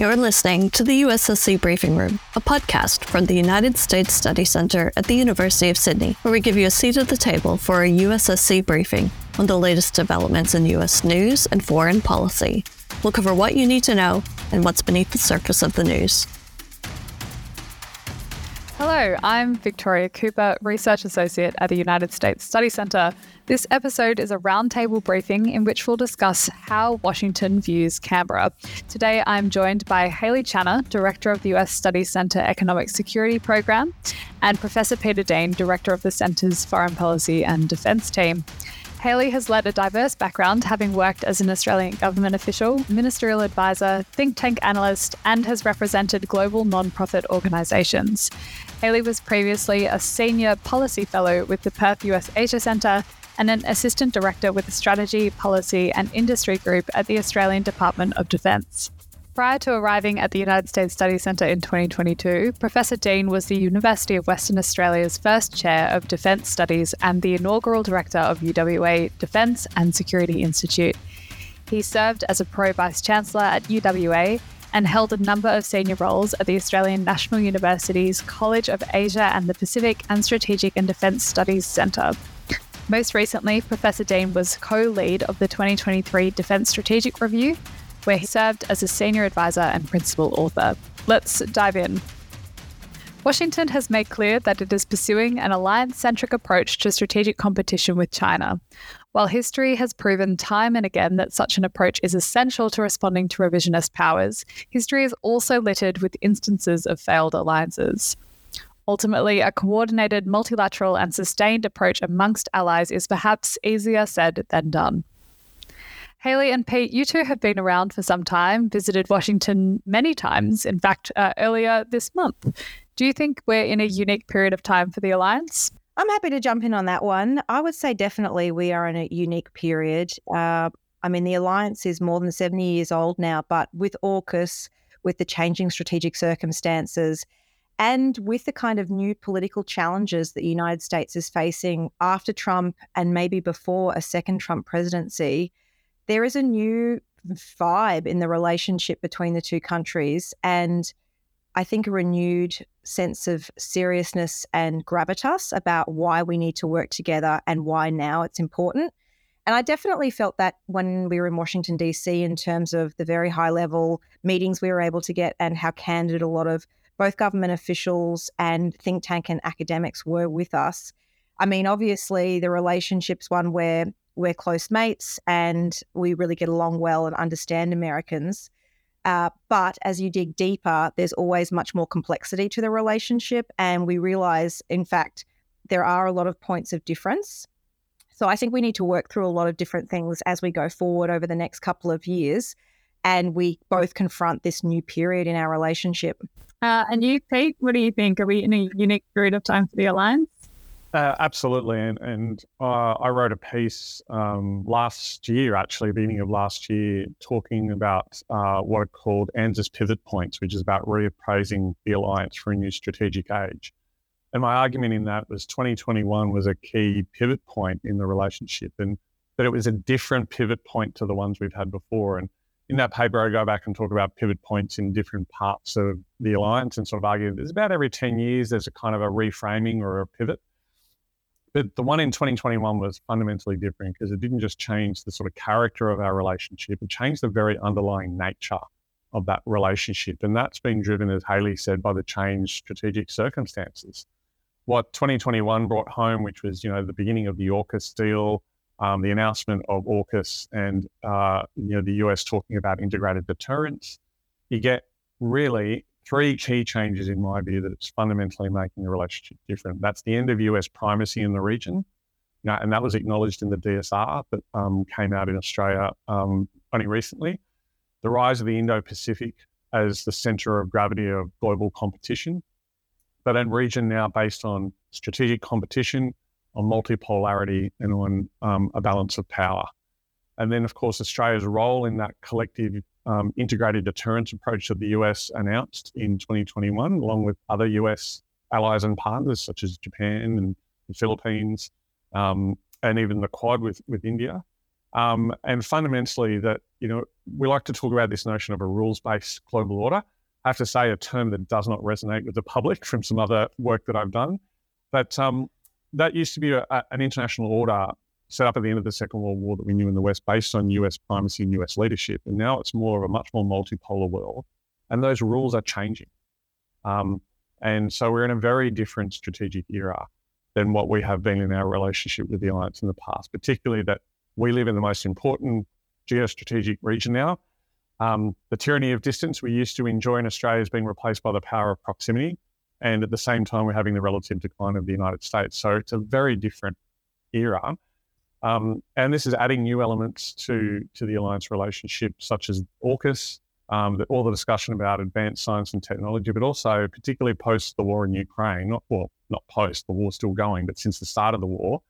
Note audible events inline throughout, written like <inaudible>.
You're listening to the USSC Briefing Room, a podcast from the United States Studies Centre at the University of Sydney, where we give you a seat at the table for a USSC briefing on the latest developments in US news and foreign policy. We'll cover what you need to know and what's beneath the surface of the news. Hello, I'm Victoria Cooper, Research Associate at the United States Studies Centre. This episode is a roundtable briefing in which we'll discuss how Washington views Canberra. Today, I'm joined by Hayley Channer, Director of the US Studies Centre Economic Security Program, and Professor Peter Dean, Director of the Centre's Foreign Policy and Defence team. Hayley has led a diverse background, having worked as an Australian government official, ministerial advisor, think tank analyst, and has represented global non-profit organisations. Hayley was previously a senior policy fellow with the Perth US Asia Centre and an assistant director with the Strategy, Policy and Industry Group at the Australian Department of Defence. Prior to arriving at the United States Studies Centre in 2022, Professor Dean was the University of Western Australia's first chair of Defence Studies and the inaugural director of UWA Defence and Security Institute. He served as a pro vice chancellor at UWA and held a number of senior roles at the Australian National University's College of Asia and the Pacific and Strategic and Defence Studies Centre. Most recently, Professor Dean was co lead of the 2023 Defence Strategic Review where he served as a senior advisor and principal author. Let's dive in. Washington has made clear that it is pursuing an alliance centric approach to strategic competition with China. While history has proven time and again that such an approach is essential to responding to revisionist powers, history is also littered with instances of failed alliances. Ultimately, a coordinated, multilateral, and sustained approach amongst allies is perhaps easier said than done. Hayley and Pete, you two have been around for some time, visited Washington many times, in fact, uh, earlier this month. Do you think we're in a unique period of time for the Alliance? I'm happy to jump in on that one. I would say definitely we are in a unique period. Uh, I mean, the Alliance is more than 70 years old now, but with AUKUS, with the changing strategic circumstances, and with the kind of new political challenges that the United States is facing after Trump and maybe before a second Trump presidency, there is a new vibe in the relationship between the two countries and I think a renewed sense of seriousness and gravitas about why we need to work together and why now it's important. And I definitely felt that when we were in Washington, D.C., in terms of the very high level meetings we were able to get and how candid a lot of both government officials and think tank and academics were with us. I mean, obviously, the relationship's one where we're close mates and we really get along well and understand Americans. Uh, but as you dig deeper, there's always much more complexity to the relationship. And we realize, in fact, there are a lot of points of difference. So I think we need to work through a lot of different things as we go forward over the next couple of years. And we both confront this new period in our relationship. Uh, and you, Pete, what do you think? Are we in a unique period of time for the alliance? Uh, absolutely, and, and uh, I wrote a piece um, last year, actually, beginning of last year, talking about uh, what are called ANZUS pivot points, which is about reappraising the alliance for a new strategic age. And my argument in that was 2021 was a key pivot point in the relationship, and that it was a different pivot point to the ones we've had before. And in that paper, I go back and talk about pivot points in different parts of the alliance, and sort of argue that there's about every 10 years there's a kind of a reframing or a pivot. But the one in 2021 was fundamentally different because it didn't just change the sort of character of our relationship, it changed the very underlying nature of that relationship. And that's been driven, as Hayley said, by the changed strategic circumstances. What 2021 brought home, which was, you know, the beginning of the AUKUS deal, um, the announcement of AUKUS and, uh, you know, the US talking about integrated deterrence, you get really three key changes, in my view, that it's fundamentally making the relationship different. That's the end of US primacy in the region. You know, and that was acknowledged in the DSR that um, came out in Australia um, only recently. The rise of the Indo Pacific as the center of gravity of global competition, but a region now based on strategic competition, on multipolarity, and on um, a balance of power. And then, of course, Australia's role in that collective um, integrated deterrence approach that the US announced in 2021, along with other US allies and partners such as Japan and the Philippines, um, and even the Quad with, with India. Um, and fundamentally, that you know we like to talk about this notion of a rules-based global order. I have to say a term that does not resonate with the public from some other work that I've done. But um, that used to be a, an international order set up at the end of the Second World War that we knew in the West based on US primacy and US leadership. And now it's more of a much more multipolar world. And those rules are changing. Um, and so we're in a very different strategic era than what we have been in our relationship with the Alliance in the past, particularly that we live in the most important geostrategic region now. Um, the tyranny of distance we used to enjoy in Australia has been replaced by the power of proximity. And at the same time, we're having the relative decline of the United States. So it's a very different era. Um, and this is adding new elements to, to the alliance relationship, such as AUKUS, um, the, all the discussion about advanced science and technology, but also particularly post the war in Ukraine, not well, not post, the war's still going, but since the start of the war,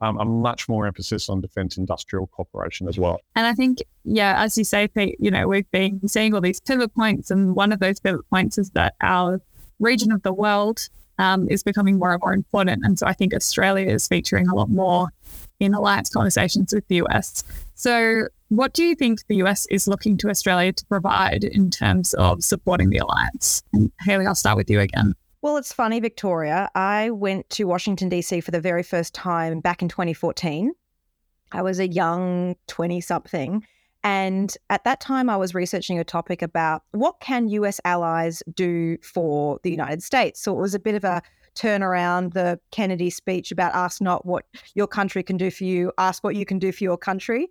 um, a much more emphasis on defence industrial cooperation as well. And I think, yeah, as you say, Pete, you know, we've been seeing all these pivot points, and one of those pivot points is that our region of the world um, is becoming more and more important. And so I think Australia is featuring a lot more in alliance conversations with the US. So, what do you think the US is looking to Australia to provide in terms of supporting the alliance? And Hayley, I'll start with you again. Well, it's funny, Victoria. I went to Washington, D.C. for the very first time back in 2014. I was a young 20 something. And at that time, I was researching a topic about what can US allies do for the United States. So it was a bit of a turn around the Kennedy speech about ask not what your country can do for you, ask what you can do for your country.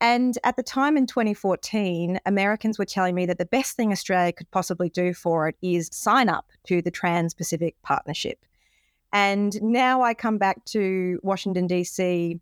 And at the time in 2014, Americans were telling me that the best thing Australia could possibly do for it is sign up to the Trans Pacific Partnership. And now I come back to Washington, D.C.,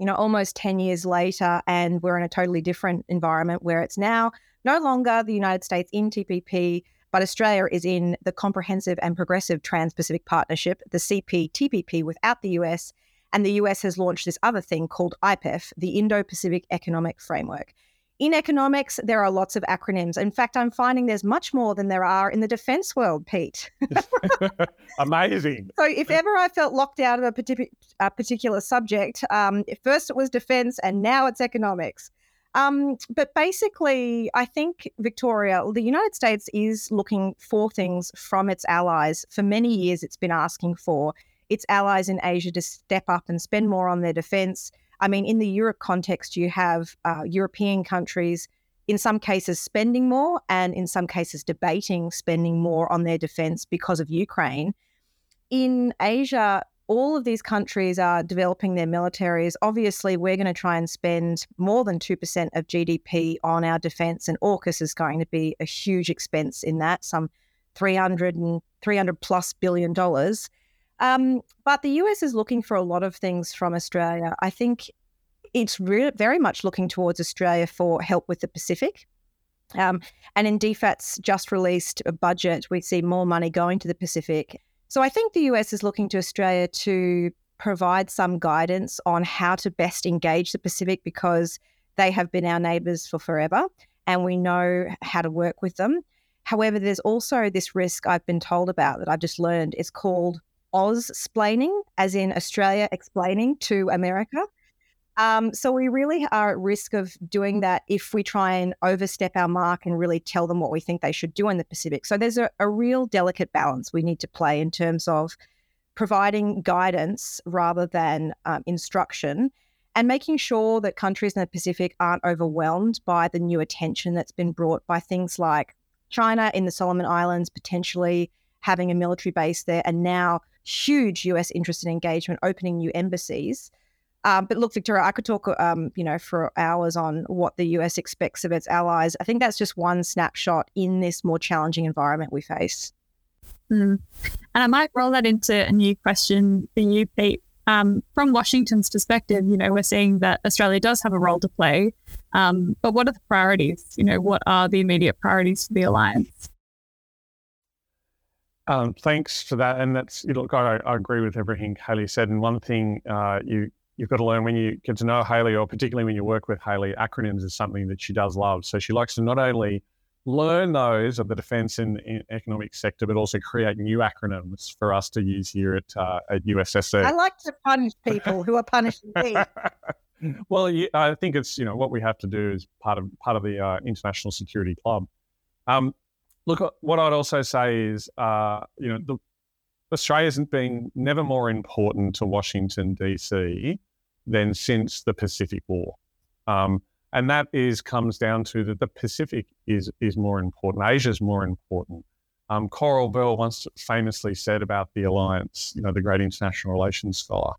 you know, almost 10 years later, and we're in a totally different environment where it's now no longer the United States in TPP, but Australia is in the Comprehensive and Progressive Trans Pacific Partnership, the CPTPP, without the US. And the US has launched this other thing called IPEF, the Indo Pacific Economic Framework. In economics, there are lots of acronyms. In fact, I'm finding there's much more than there are in the defense world, Pete. <laughs> <laughs> Amazing. So, if ever I felt locked out of a, partic- a particular subject, um, first it was defense and now it's economics. Um, but basically, I think Victoria, the United States is looking for things from its allies. For many years, it's been asking for its allies in Asia to step up and spend more on their defense. I mean, in the Europe context, you have uh, European countries, in some cases, spending more, and in some cases, debating spending more on their defense because of Ukraine. In Asia, all of these countries are developing their militaries. Obviously, we're going to try and spend more than 2% of GDP on our defense, and AUKUS is going to be a huge expense in that, some 300 and 300 plus billion dollars. Um, but the US is looking for a lot of things from Australia. I think it's re- very much looking towards Australia for help with the Pacific. Um, and in DFAT's just released budget, we see more money going to the Pacific. So I think the US is looking to Australia to provide some guidance on how to best engage the Pacific because they have been our neighbours for forever and we know how to work with them. However, there's also this risk I've been told about that I've just learned. It's called Oz splaining, as in Australia explaining to America. Um, so we really are at risk of doing that if we try and overstep our mark and really tell them what we think they should do in the Pacific. So there's a, a real delicate balance we need to play in terms of providing guidance rather than um, instruction and making sure that countries in the Pacific aren't overwhelmed by the new attention that's been brought by things like China in the Solomon Islands potentially having a military base there and now huge US interest and engagement, opening new embassies. Um, but look, Victoria, I could talk, um, you know, for hours on what the US expects of its allies. I think that's just one snapshot in this more challenging environment we face. Mm. And I might roll that into a new question for you, Pete. Um, from Washington's perspective, you know, we're seeing that Australia does have a role to play. Um, but what are the priorities? You know, what are the immediate priorities for the alliance? Um, thanks for that. And that's you look, I, I, agree with everything Hayley said. And one thing uh, you you've got to learn when you get to know Hayley, or particularly when you work with Hayley, acronyms is something that she does love. So she likes to not only learn those of the defence and, and economic sector, but also create new acronyms for us to use here at uh, at USSC. I like to punish people who are punishing me. <laughs> well, I think it's you know what we have to do is part of part of the uh, international security club. Um, look, uh, what I'd also say is, uh, you know, the, Australia hasn't been never more important to Washington DC than since the Pacific War, um, and that is comes down to that the Pacific is is more important. Asia is more important. Um, Coral Bell once famously said about the alliance, you know, the great international relations scholar,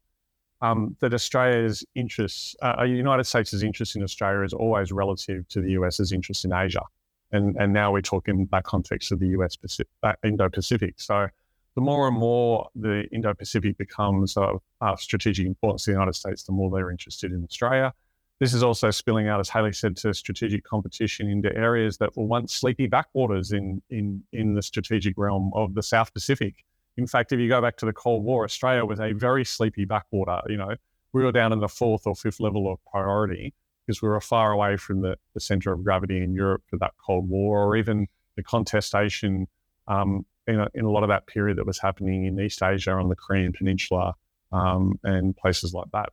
um, that Australia's interests, uh, uh United States' interest in Australia is always relative to the US's interest in Asia. And, and now we talk in that context of the US Pacific, uh, Indo-Pacific. So the more and more the Indo-Pacific becomes of uh, strategic importance to the United States, the more they're interested in Australia. This is also spilling out, as Hayley said, to strategic competition into areas that were once sleepy backwaters in, in, in the strategic realm of the South Pacific. In fact, if you go back to the Cold War, Australia was a very sleepy backwater. You know, we were down in the fourth or fifth level of priority because we were far away from the, the center of gravity in Europe for that Cold War, or even the contestation um, in, a, in a lot of that period that was happening in East Asia on the Korean Peninsula um, and places like that.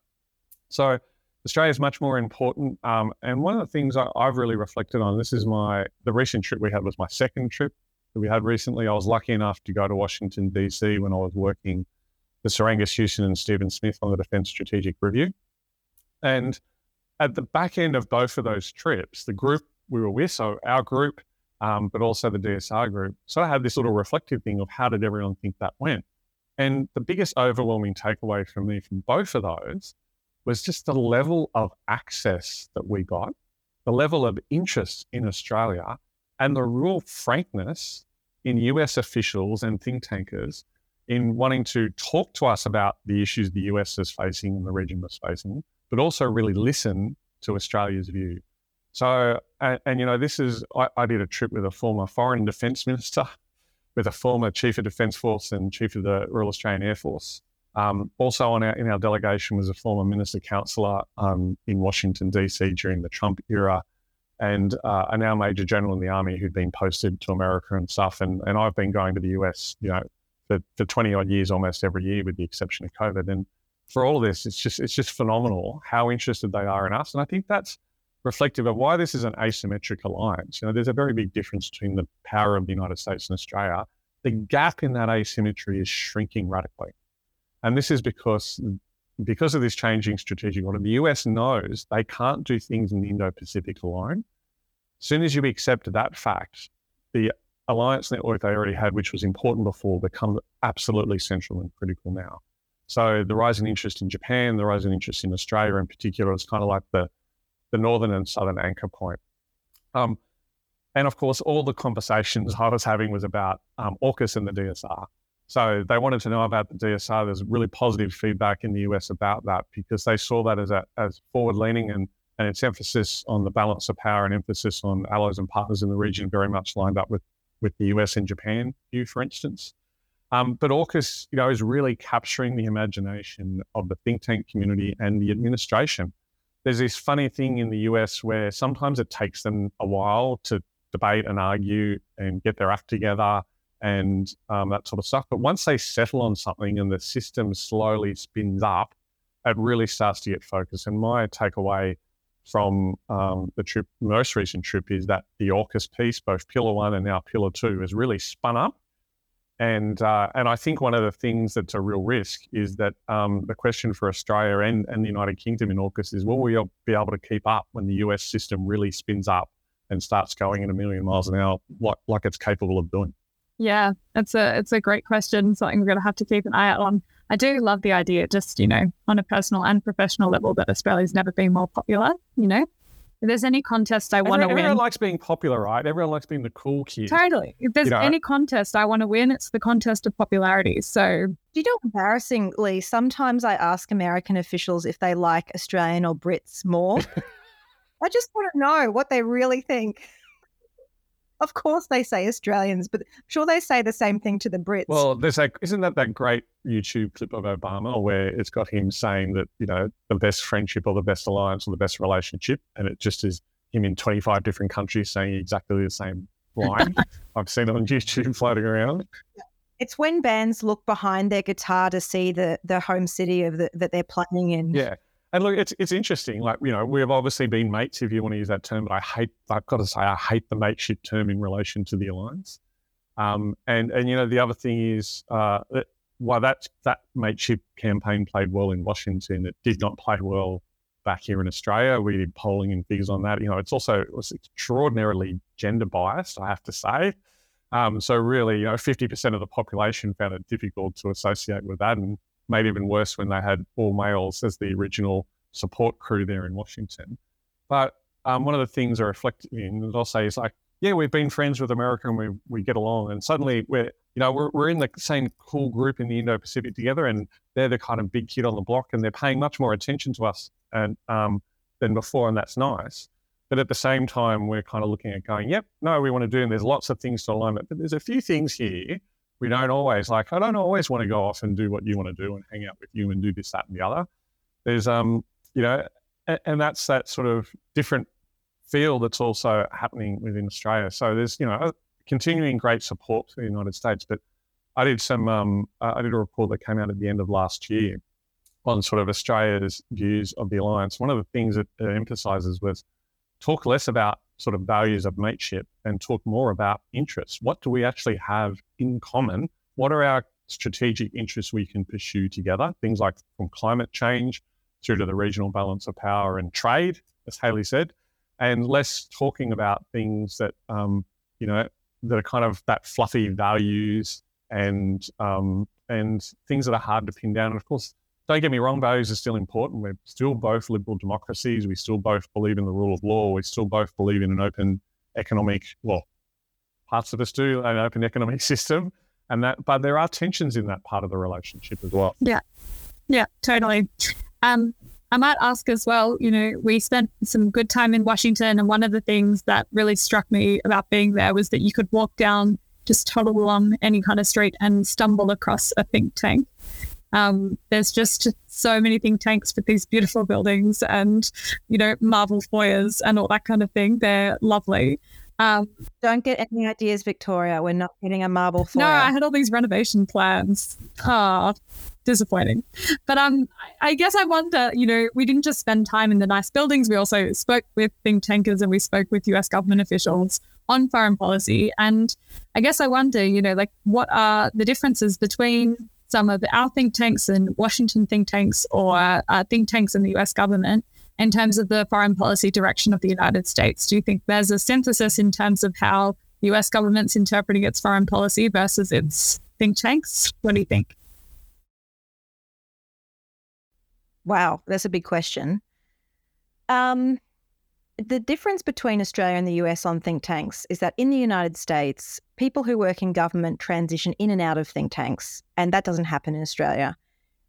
So Australia is much more important. Um, and one of the things I, have really reflected on, this is my, the recent trip we had was my second trip that we had recently. I was lucky enough to go to Washington, D.C. when I was working with Sir Houston and Stephen Smith on the Defence Strategic Review. And at the back end of both of those trips, the group we were with, so our group, um, but also the DSR group, so I had this little reflective thing of how did everyone think that went? And the biggest overwhelming takeaway from me from both of those was just the level of access that we got, the level of interest in Australia, and the real frankness in US officials and think tankers in wanting to talk to us about the issues the US is facing and the region was facing, but also really listen to Australia's view. So, and, and you know, this is, I, I, did a trip with a former foreign defense minister, with a former chief of defense force and chief of the Royal Australian Air Force. Um, also on our, in our delegation was a former minister councillor um, in Washington, D.C. during the Trump era and uh, a now major general in the army who'd been posted to America and stuff. And, and I've been going to the US, you know, for, for 20 odd years, almost every year, with the exception of COVID. And for all of this, it's just, it's just phenomenal how interested they are in us. And I think that's reflective of why this is an asymmetric alliance. You know, there's a very big difference between the power of the United States and Australia. The gap in that asymmetry is shrinking radically. And this is because because of this changing strategic order, the US knows they can't do things in the Indo Pacific alone. As soon as you accept that fact, the alliance network they already had, which was important before, becomes absolutely central and critical now. So the rising interest in Japan, the rising interest in Australia in particular, is kind of like the, the northern and southern anchor point. Um, and of course, all the conversations <laughs> I was having was about um, AUKUS and the DSR. So they wanted to know about the DSR. There's really positive feedback in the US about that because they saw that as a, as forward leaning and, and its emphasis on the balance of power and emphasis on allies and partners in the region very much lined up with, with the US and Japan view, for instance. Um, but AUKUS, you know, is really capturing the imagination of the think tank community and the administration. There's this funny thing in the US where sometimes it takes them a while to debate and argue and get their act together and um, that sort of stuff. But once they settle on something and the system slowly spins up, it really starts to get focused. And my takeaway from um, the trip, most recent trip, is that the AUKUS piece, both Pillar One and now Pillar Two, has really spun up. And uh, and I think one of the things that's a real risk is that um, the question for Australia and, and the United Kingdom in AUKUS is will we be able to keep up when the US system really spins up and starts going at a million miles an hour like, like it's capable of doing? Yeah, it's a it's a great question. Something we're going to have to keep an eye out on. I do love the idea, just you know, on a personal and professional level, that Australia's never been more popular. You know, if there's any contest I want to win, everyone likes being popular, right? Everyone likes being the cool kid. Totally. If there's you know? any contest I want to win, it's the contest of popularity. So, you know, embarrassingly, sometimes I ask American officials if they like Australian or Brits more. <laughs> I just want to know what they really think of course they say Australians, but I'm sure they say the same thing to the Brits. Well, there's like, isn't that that great YouTube clip of Obama where it's got him saying that, you know, the best friendship or the best alliance or the best relationship. And it just is him in 25 different countries saying exactly the same line. <laughs> I've seen it on YouTube floating around. It's when bands look behind their guitar to see the, the home city of the, that they're playing in. Yeah. And look, it's it's interesting. Like you know, we've obviously been mates, if you want to use that term, but I hate. I've got to say, I hate the mateship term in relation to the alliance. Um, and and you know, the other thing is uh, while that that mateship campaign played well in Washington, it did not play well back here in Australia. We did polling and figures on that. You know, it's also it was extraordinarily gender biased, I have to say. Um, so really, you know, fifty percent of the population found it difficult to associate with that, and made even worse when they had all males as the original support crew there in Washington. But um, one of the things I reflect in, and I'll say, is like, yeah, we've been friends with America and we, we get along, and suddenly we're, you know, we're, we're in the same cool group in the Indo-Pacific together, and they're the kind of big kid on the block, and they're paying much more attention to us and um, than before, and that's nice. But at the same time, we're kind of looking at going, yep, no, we want to do, and there's lots of things to align but there's a few things here we don't always like i don't always want to go off and do what you want to do and hang out with you and do this that and the other. There's um you know and, and that's that sort of different feel that's also happening within australia. So there's you know continuing great support for the united states but i did some um i did a report that came out at the end of last year on sort of australia's views of the alliance. One of the things that it emphasizes was talk less about sort of values of mateship and talk more about interests. What do we actually have in common? What are our strategic interests we can pursue together? Things like from climate change through to the regional balance of power and trade, as Hayley said, and less talking about things that, um, you know, that are kind of that fluffy values and um, and things that are hard to pin down. And of course, don't get me wrong, values are still important. We're still both liberal democracies. We still both believe in the rule of law. We still both believe in an open economic, well, parts of us do, an open economic <laughs> system. And that, but there are tensions in that part of the relationship as well. Yeah. Yeah, totally. Um, I might ask as well, you know, we spent some good time in Washington. And one of the things that really struck me about being there was that you could walk down, just toddle along any kind of street and stumble across a think tank. Um, there's just so many think tanks with these beautiful buildings and, you know, marble foyers and all that kind of thing. They're lovely. Um, Don't get any ideas, Victoria. We're not getting a marble foyer. No, I had all these renovation plans. Ah, disappointing. But um, I guess I wonder, you know, we didn't just spend time in the nice buildings. We also spoke with think tankers and we spoke with US government officials on foreign policy. And I guess I wonder, you know, like what are the differences between some of our think tanks and Washington think tanks or uh, think tanks in the US government in terms of the foreign policy direction of the United States? Do you think there's a synthesis in terms of how the US government's interpreting its foreign policy versus its think tanks? What do you think? Wow, that's a big question. Um, the difference between Australia and the US on think tanks is that in the United States, people who work in government transition in and out of think tanks, and that doesn't happen in Australia.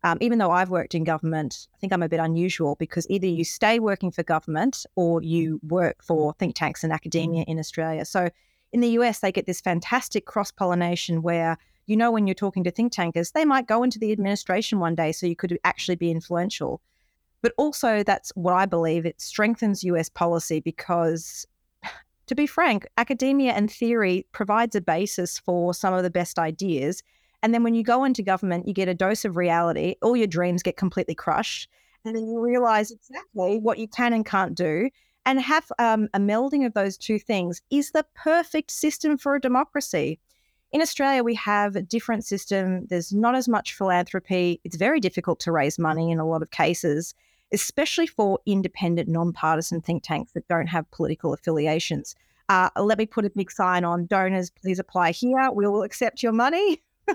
Um, even though I've worked in government, I think I'm a bit unusual because either you stay working for government or you work for think tanks and academia in Australia. So in the US, they get this fantastic cross pollination where you know when you're talking to think tankers, they might go into the administration one day, so you could actually be influential. But also, that's what I believe it strengthens US policy because, <sighs> to be frank, academia and theory provides a basis for some of the best ideas. And then when you go into government, you get a dose of reality, all your dreams get completely crushed. And then you realize exactly what you can and can't do. And have um, a melding of those two things is the perfect system for a democracy. In Australia, we have a different system. There's not as much philanthropy. It's very difficult to raise money in a lot of cases especially for independent, nonpartisan think tanks that don't have political affiliations. Uh, let me put a big sign on donors, please apply here. We will accept your money. <laughs>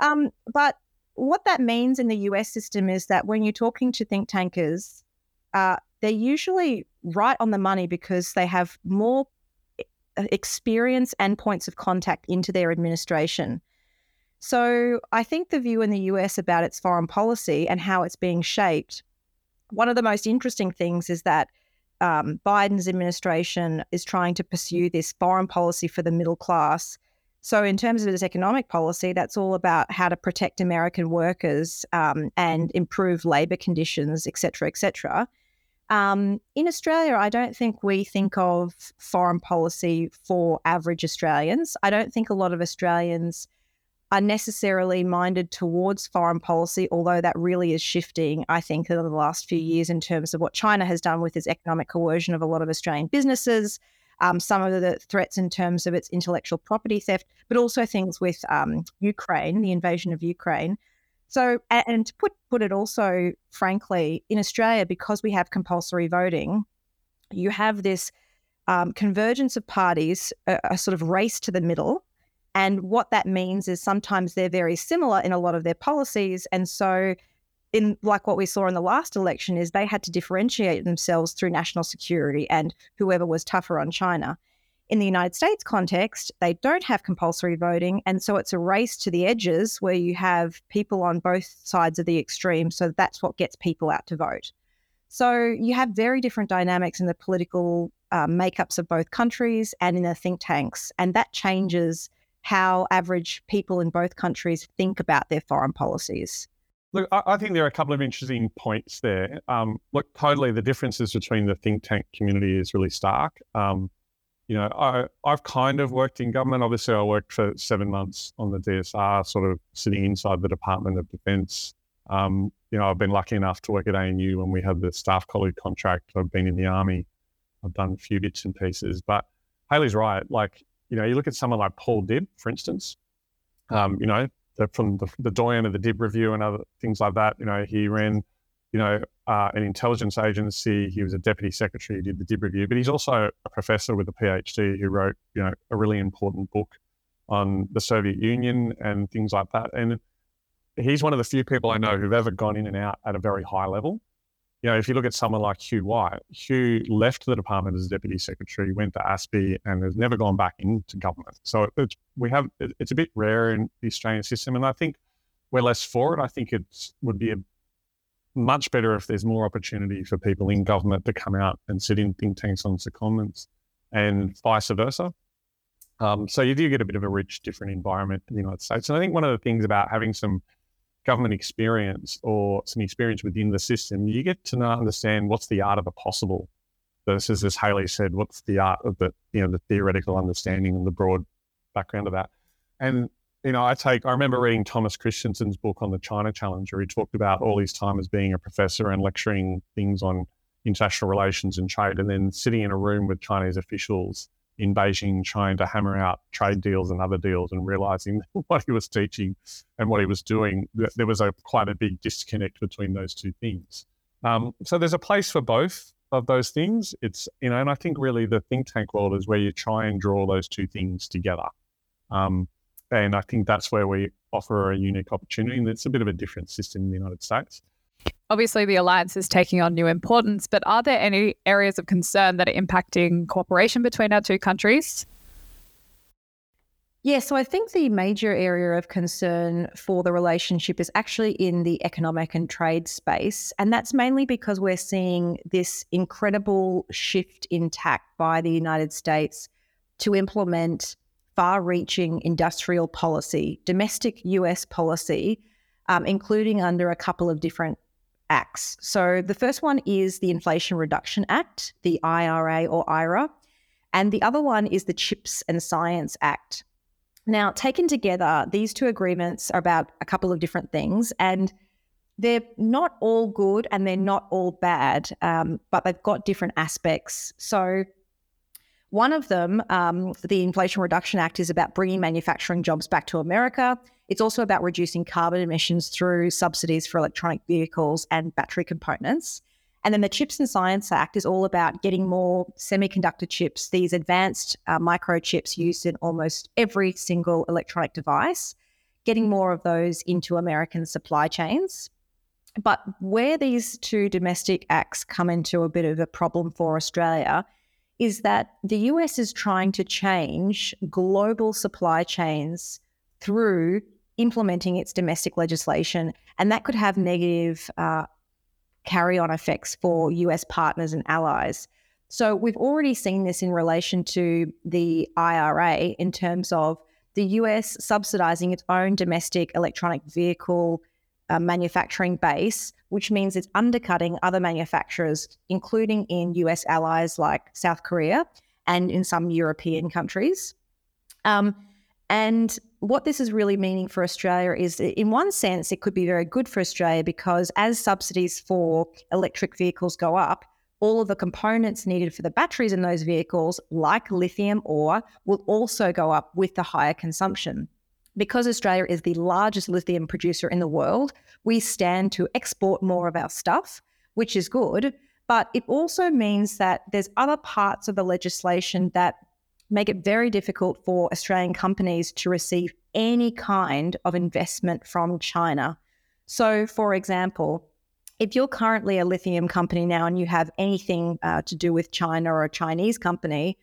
um, but what that means in the US system is that when you're talking to think tankers, uh, they're usually right on the money because they have more uh, experience and points of contact into their administration. So I think the view in the US about its foreign policy and how it's being shaped one of the most interesting things is that um, Biden's administration is trying to pursue this foreign policy for the middle class. So, in terms of its economic policy, that's all about how to protect American workers um, and improve labor conditions, et cetera, et cetera. Um, in Australia, I don't think we think of foreign policy for average Australians. I don't think a lot of Australians are necessarily minded towards foreign policy, although that really is shifting, I think, over the last few years in terms of what China has done with its economic coercion of a lot of Australian businesses, um, some of the threats in terms of its intellectual property theft, but also things with um, Ukraine, the invasion of Ukraine. So, and to put, put it also frankly, in Australia, because we have compulsory voting, you have this um, convergence of parties, a, a sort of race to the middle and what that means is sometimes they're very similar in a lot of their policies. And so, in like what we saw in the last election, is they had to differentiate themselves through national security and whoever was tougher on China. In the United States context, they don't have compulsory voting. And so it's a race to the edges where you have people on both sides of the extreme. So that's what gets people out to vote. So you have very different dynamics in the political uh, makeups of both countries and in the think tanks. And that changes how average people in both countries think about their foreign policies. Look, I, think there are a couple of interesting points there. Um, look, totally, the differences between the think tank community is really stark. Um, you know, I, I've kind of worked in government. Obviously, I worked for seven months on the DSR, sort of sitting inside the Department of Defence. Um, you know, I've been lucky enough to work at ANU when we had the staff college contract. I've been in the army. I've done a few bits and pieces, but Hayley's right. Like, you know, you look at someone like Paul Dibb, for instance, um, you know, the, from the, the doyen of the Dibb Review and other things like that. You know, he ran, you know, uh, an intelligence agency. He was a deputy secretary. He did the Dibb Review, but he's also a professor with a PhD who wrote, you know, a really important book on the Soviet Union and things like that. And he's one of the few people I know who've ever gone in and out at a very high level you know, if you look at someone like Hugh White, Hugh left the department as deputy secretary, went to ASPI, and has never gone back into government. So it's, we have it's a bit rare in the Australian system, and I think we're less for it. I think it would be a, much better if there's more opportunity for people in government to come out and sit in think tanks on secondments, and vice versa. Um, so you do get a bit of a rich, different environment in the United States. And I think one of the things about having some government experience or some experience within the system, you get to understand what's the art of the possible versus, as Hayley said, what's the art of the, you know, the theoretical understanding and the broad background of that. And, you know, I take, I remember reading Thomas Christensen's book on the China Challenge, where he talked about all his time as being a professor and lecturing things on international relations and trade, and then sitting in a room with Chinese officials in Beijing trying to hammer out trade deals and other deals and realizing <laughs> what he was teaching and what he was doing, there was a quite a big disconnect between those two things. Um, so there's a place for both of those things. It's, you know, and I think really the think tank world is where you try and draw those two things together. Um, and I think that's where we offer a unique opportunity. And it's a bit of a different system in the United States. Obviously, the alliance is taking on new importance, but are there any areas of concern that are impacting cooperation between our two countries? Yeah, so I think the major area of concern for the relationship is actually in the economic and trade space. And that's mainly because we're seeing this incredible shift in tack by the United States to implement far reaching industrial policy, domestic US policy, um, including under a couple of different acts. So the first one is the Inflation Reduction Act, the IRA or IRA, and the other one is the Chips and Science Act. Now, taken together, these two agreements are about a couple of different things, and they're not all good and they're not all bad, um, but they've got different aspects. So, one of them, um, the Inflation Reduction Act, is about bringing manufacturing jobs back to America. It's also about reducing carbon emissions through subsidies for electronic vehicles and battery components. And then the Chips and Science Act is all about getting more semiconductor chips, these advanced uh, microchips used in almost every single electronic device, getting more of those into American supply chains. But where these two domestic acts come into a bit of a problem for Australia is that the US is trying to change global supply chains through implementing its domestic legislation, and that could have negative uh, carry on effects for US partners and allies. So we've already seen this in relation to the IRA in terms of the US subsidizing its own domestic electronic vehicle uh, manufacturing base, which means it's undercutting other manufacturers, including in US allies like South Korea and in some European countries. Um, And what this is really meaning for Australia is, in one sense, it could be very good for Australia because as subsidies for electric vehicles go up, all of the components needed for the batteries in those vehicles, like lithium ore, will also go up with the higher consumption. Because Australia is the largest lithium producer in the world, we stand to export more of our stuff, which is good. But it also means that there's other parts of the legislation that make it very difficult for Australian companies to receive any kind of investment from China. So, for example, if you're currently a lithium company now and you have anything uh, to do with China or a Chinese company,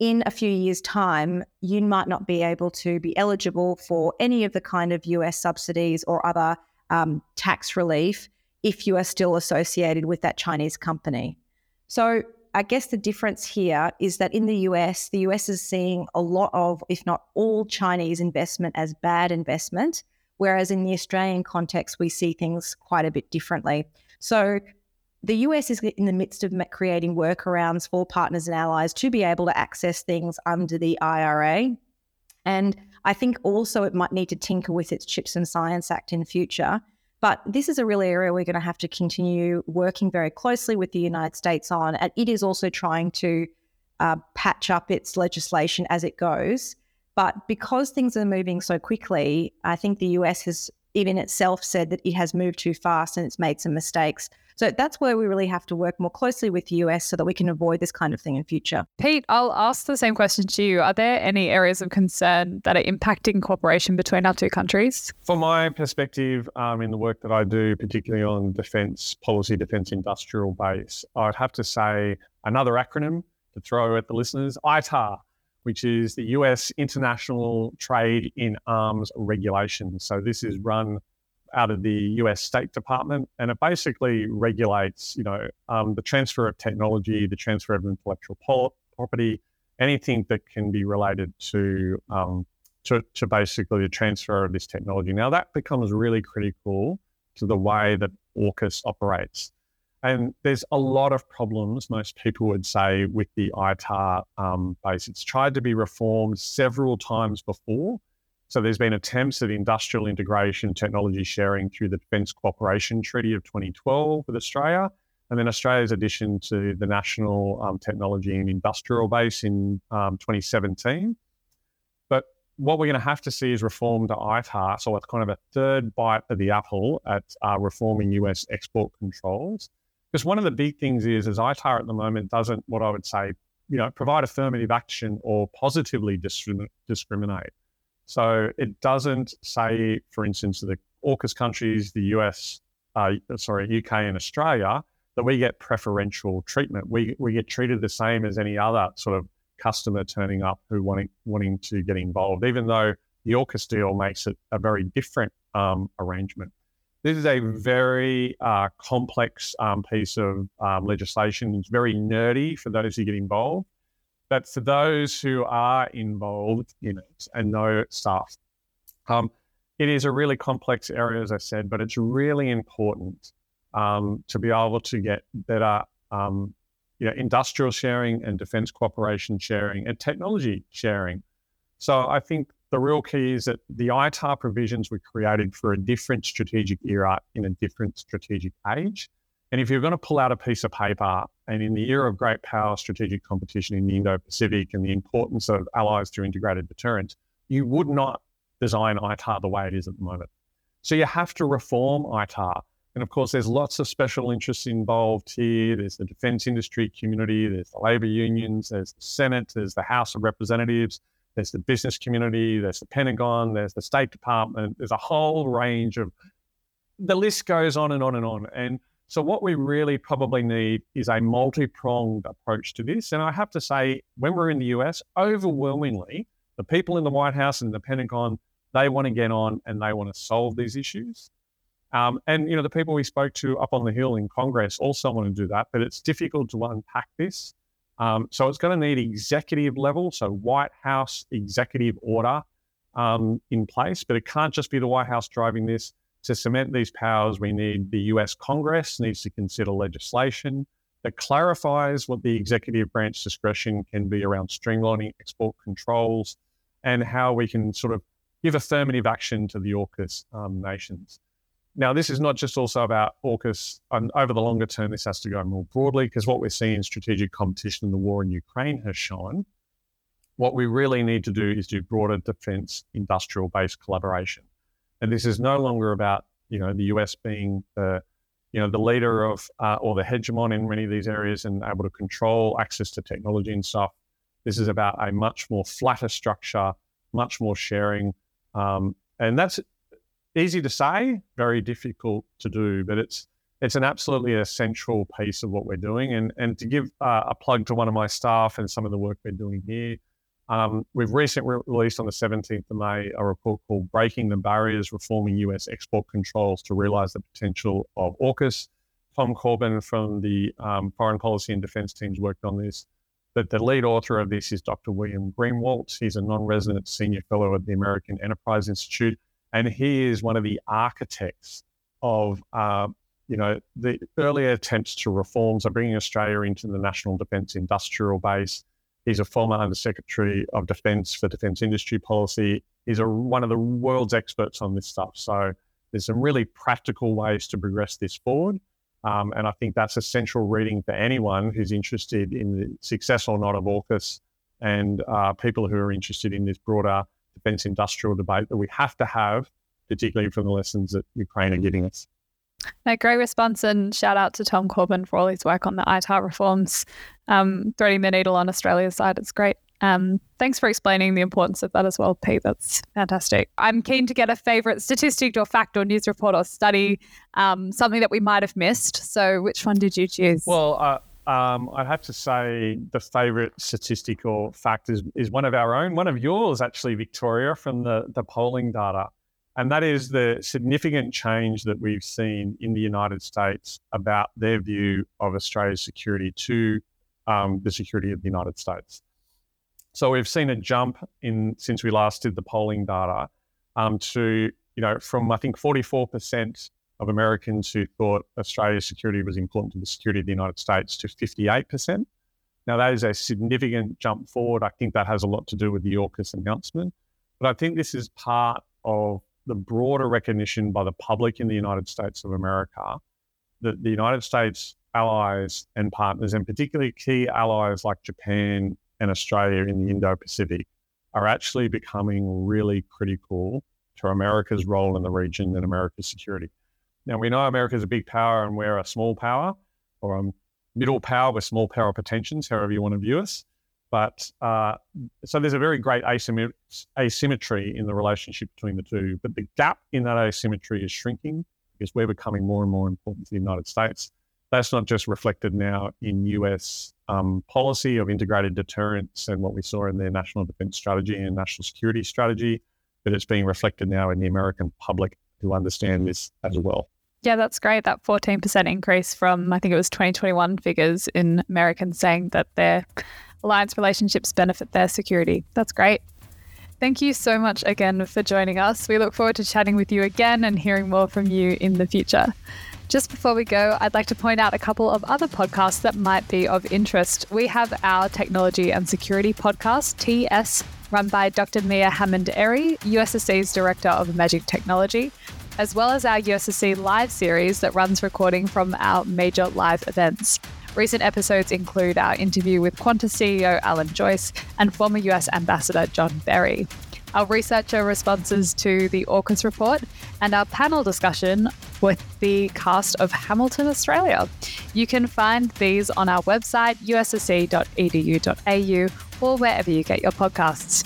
in a few years' time, you might not be able to be eligible for any of the kind of US subsidies or other um, tax relief if you are still associated with that Chinese company. So I guess the difference here is that in the US, the US is seeing a lot of, if not all, Chinese investment as bad investment, whereas in the Australian context, we see things quite a bit differently. So the US is in the midst of creating workarounds for partners and allies to be able to access things under the IRA. And I think also it might need to tinker with its Chips and Science Act in the future but this is a real area we're going to have to continue working very closely with the United States on. And it is also trying to uh, patch up its legislation as it goes. But because things are moving so quickly, I think the US has even itself said that it has moved too fast and it's made some mistakes. So that's where we really have to work more closely with the US so that we can avoid this kind of thing in future. Pete, I'll ask the same question to you. Are there any areas of concern that are impacting cooperation between our two countries? From my perspective, um, in the work that I do, particularly on defence policy, defence industrial base, I'd have to say another acronym to throw at the listeners ITAR which is the US International Trade in Arms Regulation. So this is run out of the US State Department, and it basically regulates, you know, um, the transfer of technology, the transfer of intellectual property, anything that can be related to, um, to, to basically the transfer of this technology. Now that becomes really critical to the way that AUKUS operates. And there's a lot of problems, most people would say, with the ITAR um, base. It's tried to be reformed several times before, so there's been attempts at industrial integration, technology sharing through the Defence Cooperation Treaty of 2012 with Australia, and then Australia's addition to the National um, Technology and Industrial Base in um, 2017. But what we're going to have to see is reform to ITAR, so it's kind of a third bite of the apple at uh, reforming US export controls. Because one of the big things is, is ITAR at the moment doesn't, what I would say, you know, provide affirmative action or positively discriminate. So it doesn't say, for instance, the AUKUS countries, the US, uh, sorry, UK and Australia, that we get preferential treatment. We, we get treated the same as any other sort of customer turning up who wanting wanting to get involved, even though the AUKUS deal makes it a very different um, arrangement. This is a very uh, complex um, piece of um, legislation. It's very nerdy for those who get involved. But for those who are involved in it and know stuff, um, it is a really complex area, as I said, but it's really important um, to be able to get better, um, you know, industrial sharing and defence cooperation sharing and technology sharing. So I think the real key is that the ITAR provisions were created for a different strategic era in a different strategic age. And if you're going to pull out a piece of paper, and in the era of great power strategic competition in the Indo Pacific and the importance of allies to integrated deterrence, you would not design ITAR the way it is at the moment. So you have to reform ITAR. And of course, there's lots of special interests involved here. There's the defense industry community, there's the labor unions, there's the Senate, there's the House of Representatives, there's the business community, there's the Pentagon, there's the State Department, there's a whole range of the list goes on and on and on. And so, what we really probably need is a multi pronged approach to this. And I have to say, when we're in the US, overwhelmingly, the people in the White House and the Pentagon, they want to get on and they want to solve these issues. Um, and, you know, the people we spoke to up on the Hill in Congress also want to do that, but it's difficult to unpack this. Um, so, it's going to need executive level, so White House executive order um, in place, but it can't just be the White House driving this to cement these powers, we need the US Congress needs to consider legislation that clarifies what the executive branch discretion can be around streamlining export controls. and how we can sort of give affirmative action to the AUKUS um, nations. Now, this is not just also about AUKUS. And over the longer term, this has to go more broadly because what we're seeing in strategic competition in the war in Ukraine has shown what we really need to do is do broader defense industrial based collaboration. And this is no longer about, you know, the US being the, you know, the leader of uh, or the hegemon in many of these areas and able to control access to technology and stuff. This is about a much more flatter structure, much more sharing. Um, and that's easy to say, very difficult to do, but it's it's an absolutely essential piece of what we're doing. And and to give uh, a plug to one of my staff and some of the work we're doing here, um, we've recently released on the 17th of May a report called "Breaking the Barriers: Reforming U.S. Export Controls to Realize the Potential of AUKUS." Tom Corben from the um, Foreign Policy and Defense teams worked on this. But the lead author of this is Dr. William Greenwalt. He's a non-resident senior fellow at the American Enterprise Institute and he is one of the architects of uh, you know the earlier attempts to reform, so bringing Australia into the national defence industrial base. He's a former Undersecretary of Defence for Defence Industry Policy. He's a, one of the world's experts on this stuff. So there's some really practical ways to progress this forward. Um, and I think that's essential reading for anyone who's interested in the success or not of AUKUS and uh, people who are interested in this broader defense industrial debate that we have to have, particularly from the lessons that Ukraine are giving us. A great response and shout out to Tom Corben for all his work on the ITAR reforms, um, threading the needle on Australia's side. It's great. Um, thanks for explaining the importance of that as well, Pete. That's fantastic. I'm keen to get a favorite statistic or fact or news report or study, um, something that we might have missed. So, which one did you choose? Well, uh, um, I'd have to say the favourite statistical fact is, is one of our own, one of yours actually, Victoria, from the, the polling data. And that is the significant change that we've seen in the United States about their view of Australia's security to um, the security of the United States. So we've seen a jump in since we last did the polling data um, to, you know, from I think 44% of Americans who thought Australia's security was important to the security of the United States to 58%. Now, that is a significant jump forward. I think that has a lot to do with the AUKUS announcement. But I think this is part of the broader recognition by the public in the United States of America that the United States allies and partners, and particularly key allies like Japan and Australia in the Indo Pacific, are actually becoming really critical to America's role in the region and America's security. Now, we know America is a big power and we're a small power or a middle power with small power pretensions, however you want to view us. But uh, so there's a very great asymmet- asymmetry in the relationship between the two. But the gap in that asymmetry is shrinking because we're becoming more and more important to the United States. That's not just reflected now in US um, policy of integrated deterrence and what we saw in their national defense strategy and national security strategy, but it's being reflected now in the American public who understand this as well. Yeah, that's great. That 14% increase from, I think it was 2021 figures in Americans saying that their alliance relationships benefit their security. That's great. Thank you so much again for joining us. We look forward to chatting with you again and hearing more from you in the future. Just before we go, I'd like to point out a couple of other podcasts that might be of interest. We have our Technology and Security podcast, TS, run by Dr. Mia Hammond Errey, USSC's Director of Magic Technology as well as our USSC live series that runs recording from our major live events. Recent episodes include our interview with Qantas CEO Alan Joyce and former US Ambassador John Berry, our researcher responses to the AUKUS report, and our panel discussion with the cast of Hamilton Australia. You can find these on our website, ussc.edu.au, or wherever you get your podcasts.